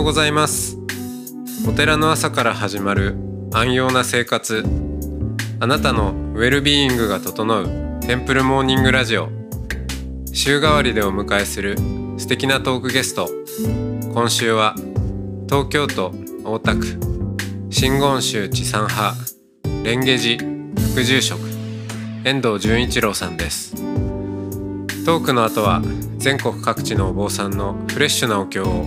ようございます。お寺の朝から始まる安養な生活。あなたのウェルビーイングが整うテンプルモーニングラジオ。週替わりでお迎えする素敵なトークゲスト。今週は東京都大田区。真言宗地産派蓮華寺。副住職。遠藤純一郎さんです。トークの後は全国各地のお坊さんのフレッシュなお経を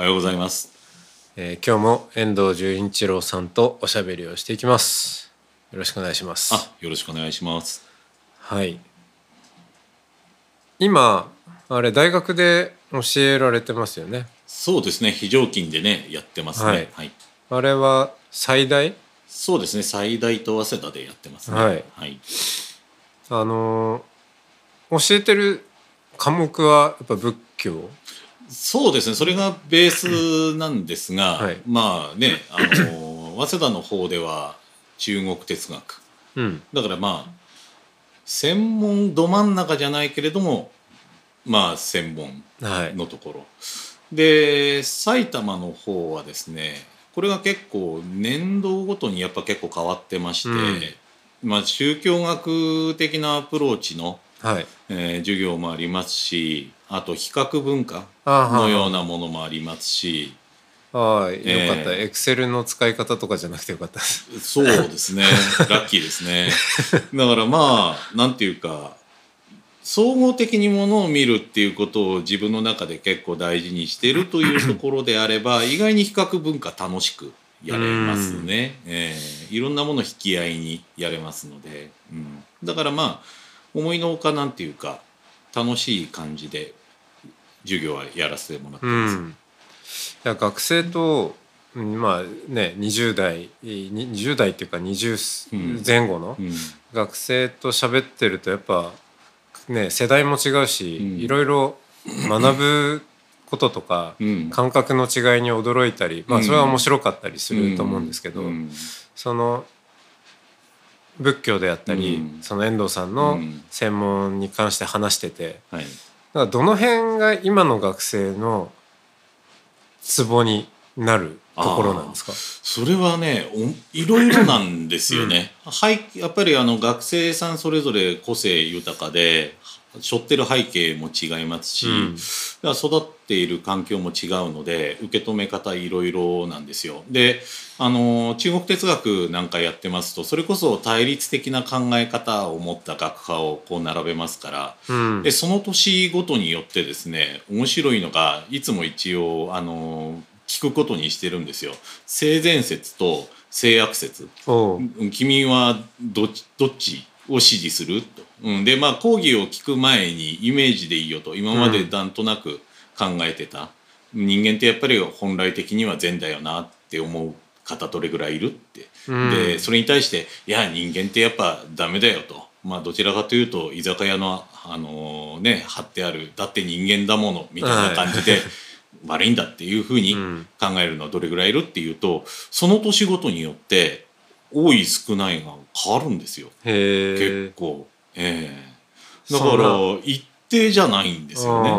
おはようございます。えー今日も遠藤純一郎さんとおしゃべりをしていきますよろしくお願いしますあ、よろしくお願いします。はい今あれ大学で教えられてますよねそうですね、非常勤でね、やってますね。はいはい。あれは最大？そうですね、最大と早稲田でやってますね。はいはい。あのー教えてる科目はやっぱ仏教そうですね、それがベースなんですが、はい。まあね、あの 早稲田の方では中国哲学。うん。だからまあ専門ど真ん中じゃないけれども、まあ専門はい。のところ。で埼玉の方はですねこれが結構年度ごとにやっぱ結構変わってまして、まあ宗教学的なアプローチの、はい。えー授業もありますしあと比較文化あのようなものもありますしはい。よかった。えーエクセルの使い方とかじゃなくてよかったです。そうですね。ラッキーですね。だからまあなんていうか総合的にものを見るっていうことを自分の中で結構大事にしてるというところであれば 意外に比較文化楽しくやれますね、えーいろんなもの引き合いにやれますので、うん、だからまあ思いのほかなんていうか楽しい感じで授業はやらせてもらってうます。ん。いや学生とうんまあね20代に20代っていうか20前後のうん。学生と喋ってるとやっぱね世代も違うし、うん。いろいろ学ぶこととかうん。感覚の違いに驚いたり、まあそれは面白かったりすると思うんですけど、うん。その仏教であったり、うん。その遠藤さんうのん。専門に関して話しててはい。だからどの辺が今の学生のツボになるところなんですか？それはねおいろいろなんですよね。はいやっぱりあの学生さんそれぞれ個性豊かで背負ってる背景も違いますし、うん。育っている環境も違うので受け止め方いろいろなんですよ。であの中国哲学なんかやってますとそれこそ対立的な考え方を持った学派をこう並べますからうん。でその年ごとによってですね面白いのがいつも一応あの聞くことにしてるんですよ。性善説と性悪説。君はどっちどっちを支持すると、うん、でまあ講義を聞く前にイメージでいいよと。今までなんとなく考えてた、人間ってやっぱり本来的には善だよなって思う方どれぐらいいるって。うん。でそれに対していや人間ってやっぱダメだよと。まあどちらかというと居酒屋のあのね貼ってあるだって人間だものみたいな感じで、悪いんだっていうふうにうん。考えるのはどれぐらいいるっていうとその年ごとによって多い少ないが変わるんですよ。結構。ええ。だから一定じゃないんですよね。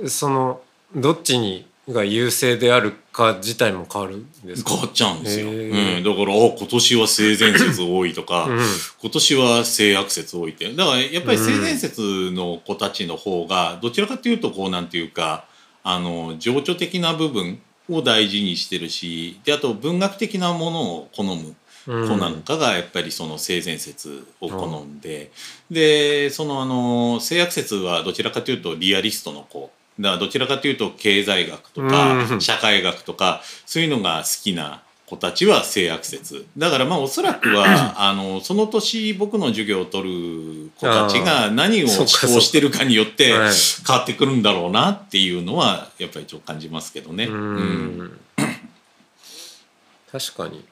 うん。そのどっちにが優勢であるか自体も変わるんですか？変わっちゃうんですよ。うん、だからあ今年は性善説多いとか、うん。今年は性悪説多いって。だからやっぱり性善説の子たちの方がどちらかというとこうなんていうかあの情緒的な部分を大事にしてるしであと文学的なものを好むうん。子なんかがやっぱりその性善説を好んで、でそのあの性悪説はどちらかというとリアリストの子。だからどちらかというと経済学とかうん。社会学とかそういうのが好きな子子たちは性悪説。だからまあおそらくは あのその年僕の授業を取る子たちが何を思考してるかによって変わってくるんだろうなっていうのはやっぱりちょっと感じますけどね。うん。確かに。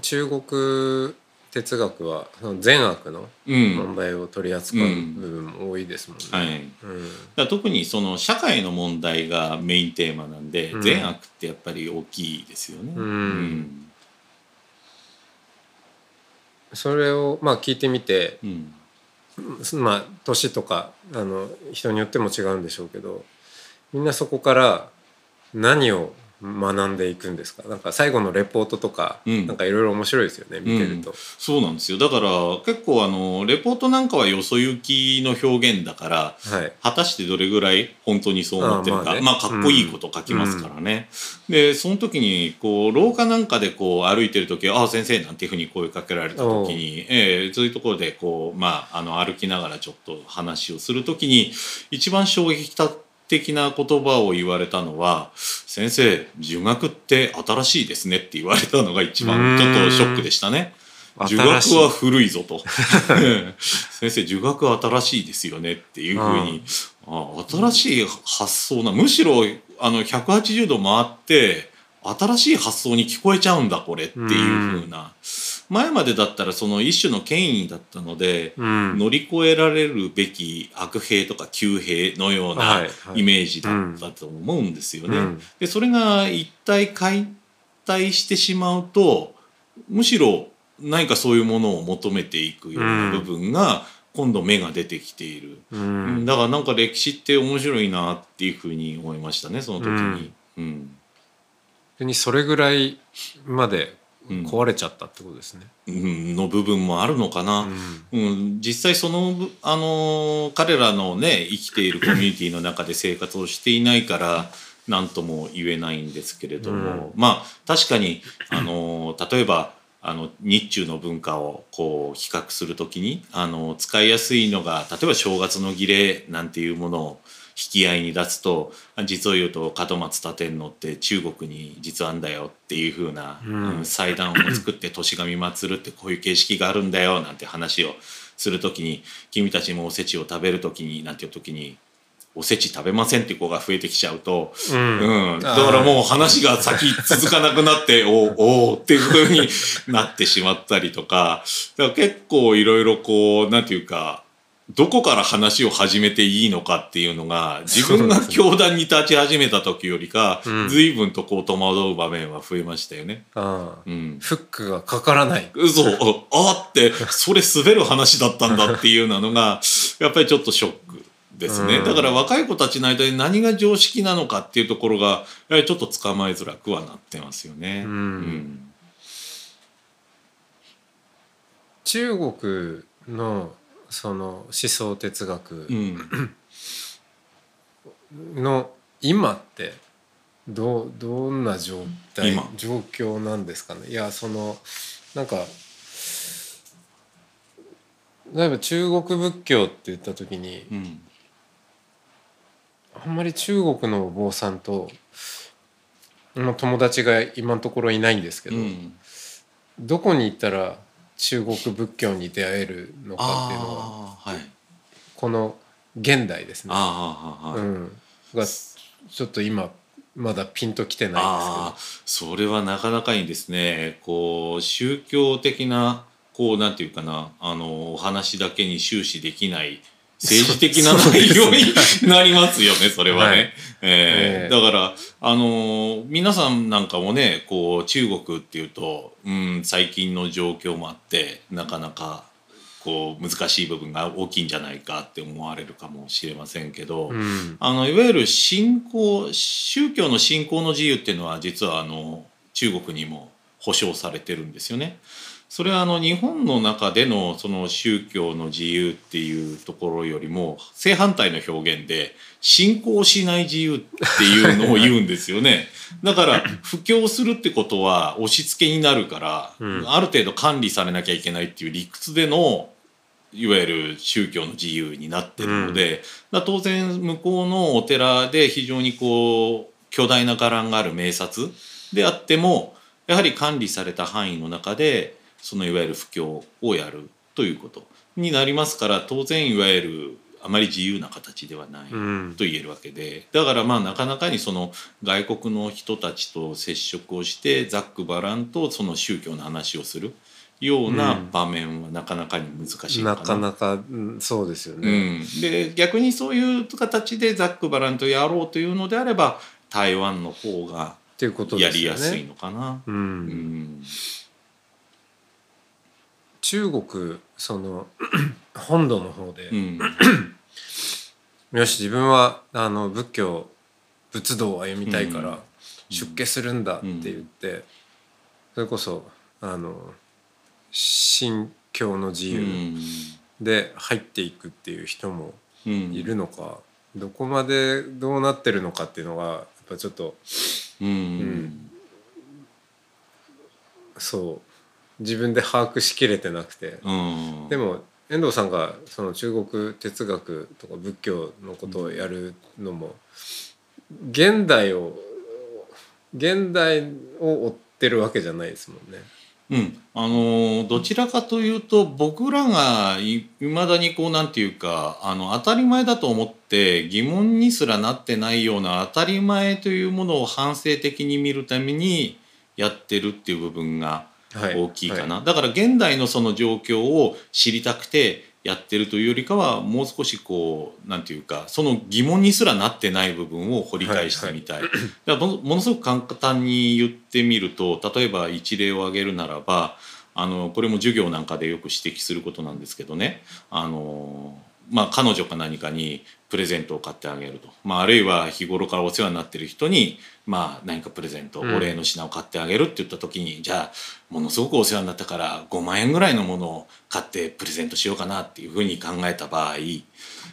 中国哲学は善悪の問題を取り扱う部分も多いですもんね。うんはい。うん、特にその社会の問題がメインテーマなんで、うん、善悪ってやっぱり大きいですよね。うん、それをまあ聞いてみて、まあ年とかあの人によっても違うんでしょうけどみんなそこから何を学んでいくんですか？なんか最後のレポートとか、うん、なんかいろいろ面白いですよね見てると、うん、そうなんですよ。だから結構あのレポートなんかはよそ行きの表現だから、はい、果たしてどれぐらい本当にそう思ってるかまあ、ね、まあ、かっこいいこと書きますからね、うん、でその時にこう廊下なんかでこう歩いてる時「ああ先生」なんていうふうに声かけられた時に、えー、そういうところでこう、まあ、あの歩きながらちょっと話をする時に一番衝撃的な言葉を言われたのは「先生儒学って新しいですね」って言われたのが一番ちょっとショックでしたね。儒学は古いぞと。先生儒学は新しいですよねっていうふうにあ新しい発想なむしろあの180度回って新しい発想に聞こえちゃうんだこれっていうふうな前までだったらその一種の権威だったので、うん、乗り越えられるべき悪兵とか旧兵のようなイメージだったと思うんですよね。はいはい、でそれが一体解体してしまうとむしろ何かそういうものを求めていくような部分が、今度芽が出てきている、うん、だからなんか歴史って面白いなっていうふうに思いましたねその時に。うん。うん、それぐらいまで壊れちゃったってことですね。うん、の部分もあるのかな、うん、うん、実際その、あのー、彼らのね生きているコミュニティの中で生活をしていないから何とも言えないんですけれども、うん、まあ確かに、あのー、例えばあの日中の文化をこう比較するときにあの使いやすいのが例えば正月の儀礼なんていうものを引き合いに出すと実を言うと門松立天皇って中国に実はあんだよっていう風な、うん、祭壇を作って年神祭るってこういう形式があるんだよなんて話をする時に君たちもおせちを食べる時になんていう時におせち食べませんって子が増えてきちゃうと、うん、うん、だからもう話が先続かなくなって おおっていうふうになってしまったりとかだから結構いろいろこうなんていうかどこから話を始めていいのかっていうのが自分が教団に立ち始めた時よりか、ね、随分とこう戸惑う場面は増えましたよね。あうん、フックがかからない。嘘。あってそれ滑る話だったんだっていうのがやっぱりちょっとショックですね、うん、だから若い子たちの間に何が常識なのかっていうところがやはりちょっと捕まえづらくはなってますよね。うん、うん、中国のその思想哲学の今ってどどんな状態状況なんですかね？いやそのなんか例えば中国仏教って言った時に、うん、あんまり中国のお坊さんと友達が今のところいないんですけど、うん、どこに行ったら中国仏教に出会えるのかっていうのは、はい、この現代ですね、うん、がちょっと今まだピンときてないんですけど。それはなかなかにですね。こう宗教的なこうなんていうかなあのお話だけに終始できない政治的な内容になりますよね、それはね。はい、えー、だから、あのー、皆さんなんかもね、こう、中国っていうと、うん、最近の状況もあって、なかなか、こう、難しい部分が大きいんじゃないかって思われるかもしれませんけど、うん、あの、いわゆる信仰、宗教の信仰の自由っていうのは、実はあの、中国にも保障されてるんですよね。それはあの日本の中でのその宗教の自由っていうところよりも正反対の表現で信仰しない自由っていうのを言うんですよね。だから布教するってことは押し付けになるから、ある程度管理されなきゃいけないっていう理屈でのいわゆる宗教の自由になってるので、当然向こうのお寺で非常にこう巨大な伽藍がある名刹であってもやはり管理された範囲の中でそのいわゆる布教をやるということになりますから当然いわゆるあまり自由な形ではないうんと言えるわけでだからまあなかなかにその外国の人たちと接触をしてざっくばらんとその宗教の話をするような場面はなかなかに難しいなのかな。かなかうんそうですようね。ん、で逆にそういう形でざっくばらんとやろうというのであれば台湾の方がっていうことでや。りやすいのかな。うんうん中国その 本土の方で、うん。よし自分はあの仏教仏道を歩みたいから出家するんだって言って、それこそあの信教の自う由ん。で入っていくっていう人もうん。いるのか、どこまでどうなってるのかっていうのがやっぱちょっとうん。ん。そう自分で把握しきれてなくて、うん。でも遠藤さんがその中国哲学とか仏教のことをやるのも、現代を現代を追ってるわけじゃないですもんね。うん、あのどちらかというと僕らがいまだにこうなんていうかあの当たり前だと思って疑問にすらなってないような当たり前というものを反省的に見るためにやってるっていう部分がはい、大きいかな、はだから現代のその状況を知りたくてやってるというよりかはもう少しこうなんていうかその疑問にすらなってない部分を掘り返してみたい、だからものものすごく簡単に言ってみると例えば一例を挙げるならばあのこれも授業なんかでよく指摘することなんですけどね。あのまあ彼女か何かにプレゼントを買ってあげると、まあ、あるいは日頃からお世話になってる人に、まあ、何かプレゼントうん。お礼の品を買ってあげるって言った時に、じゃあものすごくお世話になったから5万円ぐらいのものを買ってプレゼントしようかなっていうふうに考えた場合、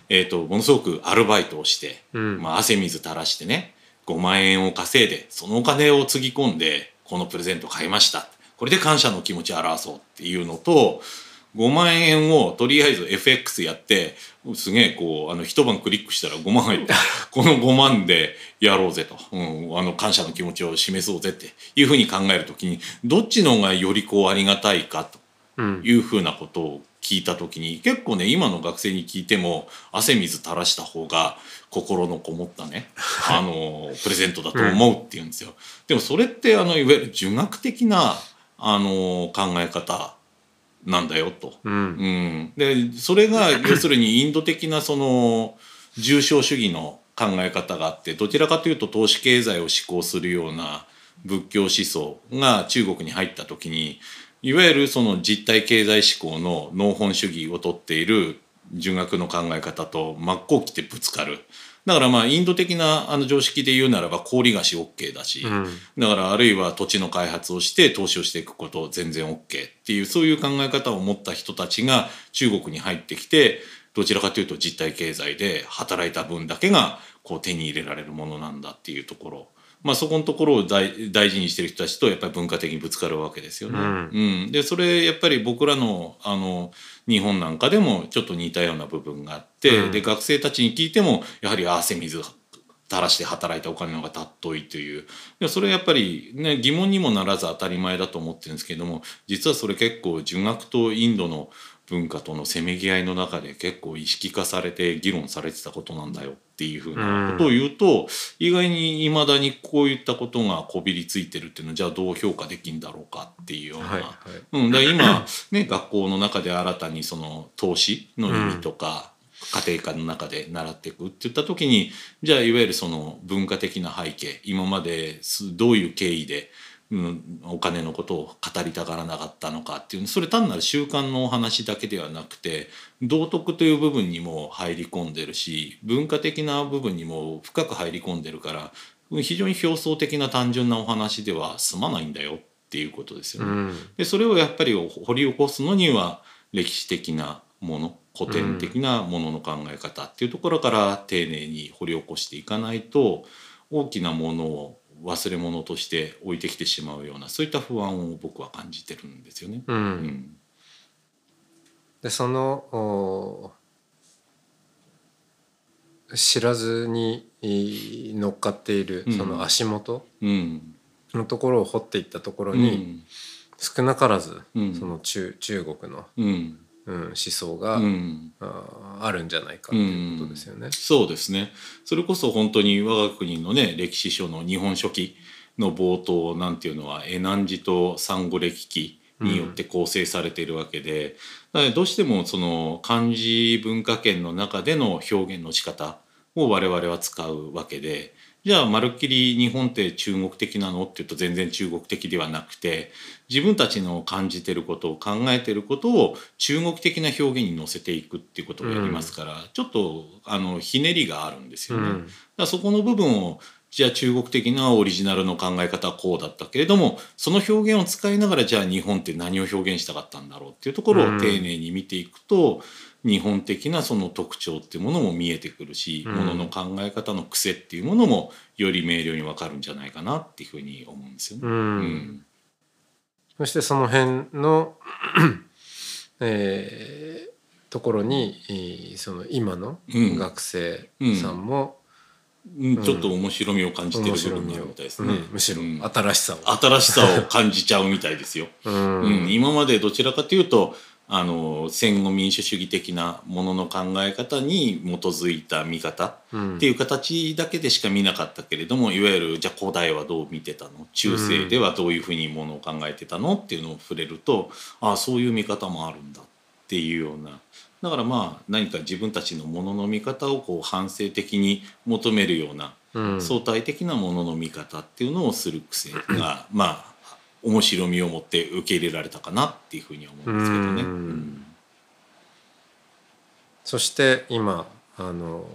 えー、とものすごくアルバイトをして、うん。まあ、汗水垂らしてね5万円を稼いでそのお金をつぎ込んでこのプレゼント買いました。これで感謝の気持ちを表そうっていうのと5万円をとりあえず FX やってすげえこうあの一晩クリックしたら5万入って この5万でやろうぜと、うん、あの感謝の気持ちを示そうぜっていうふうに考えるときにどっちの方がよりこうありがたいかとうん。いうふうなことを聞いた時に結構ね今の学生に聞いても汗水垂らした方が心のこもったね あのプレゼントだと思うって言うんですよ。でもそれってあのいわゆる儒学的なあの考え方なんだよと。うんうん、でそれが 要するにインド的なその重商主義の考え方があってどちらかというと投資経済を志向するような仏教思想が中国に入った時にいわゆるその実体経済志向の農本主義をとっている儒学の考え方と真っ向きてぶつかる。だからまあインド的なあの常識で言うならば氷菓子 OK だし、うんだからあるいは土地の開発をして投資をしていくこと全然 OK っていうそういう考え方を持った人たちが中国に入ってきてどちらかというと実体経済で働いた分だけがこう手に入れられるものなんだっていうところ。まあ、そこのところを大大事にしてる人たちとやっぱり文化的にぶつかるわけですよね。うん。うん。でそれやっぱり僕らのあの日本なんかでもちょっと似たような部分があって、うん。で学生たちに聞いてもやはり汗水垂らして働いたお金の方が尊いという。でそれはやっぱり、ね、疑問にもならず当たり前だと思ってるんですけども実はそれ結構儒学とインドの文化とのせめぎ合いの中で結構意識化されて議論されてたことなんだよっていうふうなことを言うと、意外にいまだにこういったことがこびりついてるっていうのはじゃあどう評価できんだろうかっていうような。はいはい。うん、だ今、ね、学校の中で新たにその投資の意味とか、家庭科の中で習っていくって言った時にじゃあいわゆるその文化的な背景今まですどういう経緯で、うん、お金のことを語りたがらなかったのかっていうそれ単なる習慣のお話だけではなくて道徳という部分にも入り込んでるし文化的な部分にも深く入り込んでるから非常に表層的な単純なお話では済まないんだよっていうことですよね。うんでそれをやっぱり掘り起こすのには歴史的なもの古典的なものの考え方っていうところから丁寧に掘り起こしていかないと大きなものを忘れ物として置いてきてしまうようなそういった不安を僕は感じてるんですよね。ううん。んでそのお知らずにい乗っかっているうん。その足元うん。のところを掘っていったところに、少なからず、うん。その中中国の、うんうん、思想が、うん。あーあるんじゃないかっていうことですよね。そうですね。それこそ本当に我が国のね歴史書の「日本書紀」の冒頭なんていうのは恵南寺と三五歴記によって構成されているわけで、だからどうしてもその漢字文化圏の中での表現の仕方を我々は使うわけでじゃあまるっきり日本って中国的なの？っていうと全然中国的ではなくて自分たちの感じてることを考えてることを中国的な表現に乗せていくっていうことをやりますから、ちょっとあのひねりがあるんですよね。うんだそこの部分をじゃあ中国的なオリジナルの考え方はこうだったけれどもその表現を使いながらじゃあ日本って何を表現したかったんだろうっていうところを丁寧に見ていくと、日本的なその特徴っていうものも見えてくるし、うん。ものの考え方の癖っていうものもより明瞭にわかるんじゃないかなっていうふうに思うんですよね。うん。うん。そしてその辺の、えーところにえーその今のうん。学生さんもうんちょっと面白みを感じてる部分があるみたいですね。うん。むしろうん。新しさを。新しさを感じちゃうみたいですよ。うん。うん、今までどちらかというとあの戦後民主主義的なものの考え方に基づいた見方うん。っていう形だけでしか見なかったけれどもいわゆるじゃあ古代はどう見てたの？中世ではどういうふうにものを考えてたの？っていうのを触れるとああそういう見方もあるんだっていうようなだからまあ何か自分たちのものの見方をこう反省的に求めるようなうん相対的なものの見方っていうのをする癖が まあ面白みを持って受け入れられたかなっていうふうには思うんですけどね。うんうんそして今あの、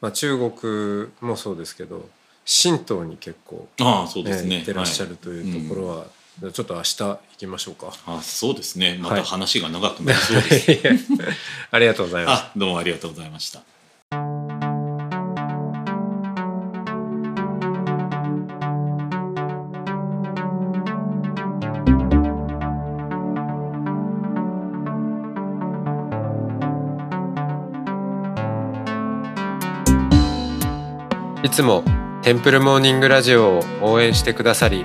まあ、中国もそうですけど神道に結構、ああそうですね。ね行ってらっしゃるはいというところは、ちょっと明日行きましょうか。あそうですね。またはい話が長くなりそうです。ありがとうございます。あどうもありがとうございました。いつもテンプルモーニングラジオを応援してくださり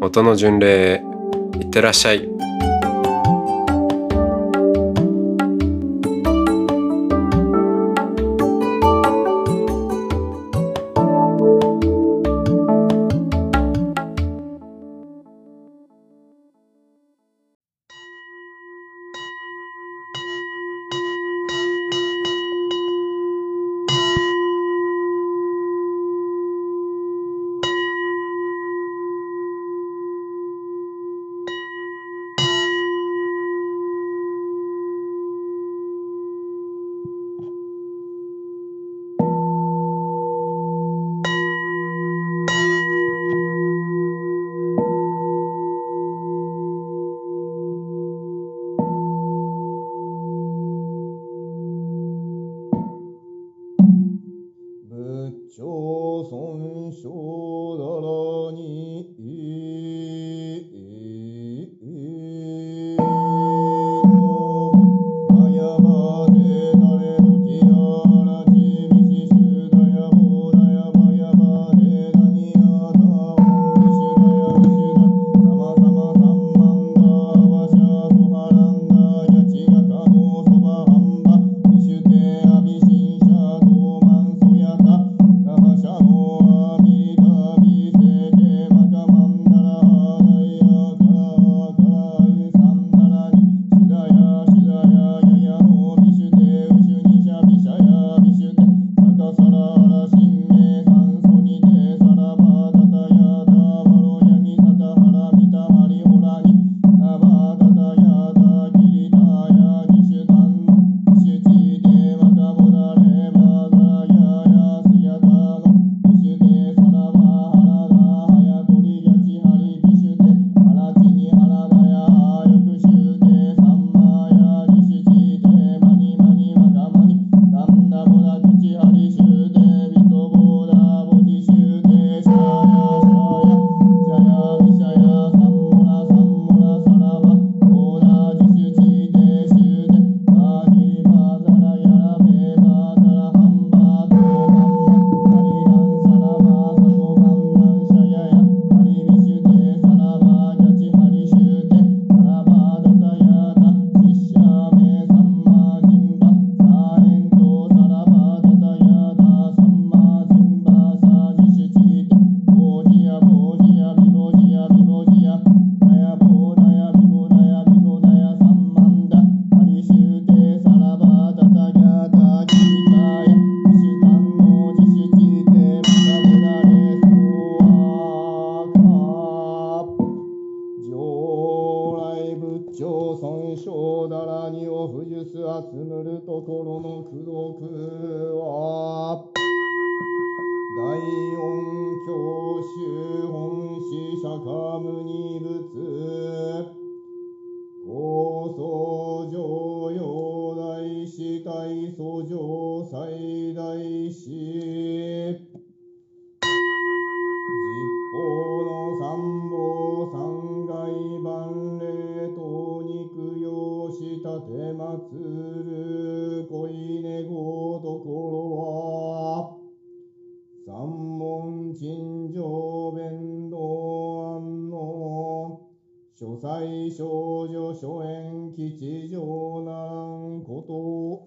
音の巡礼へいってらっしゃい。尊称だらに。無二仏。高僧上陽大師大祖上最大師。所祭少女諸縁吉祥ならんことを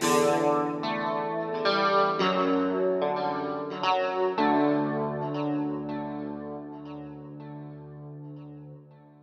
う。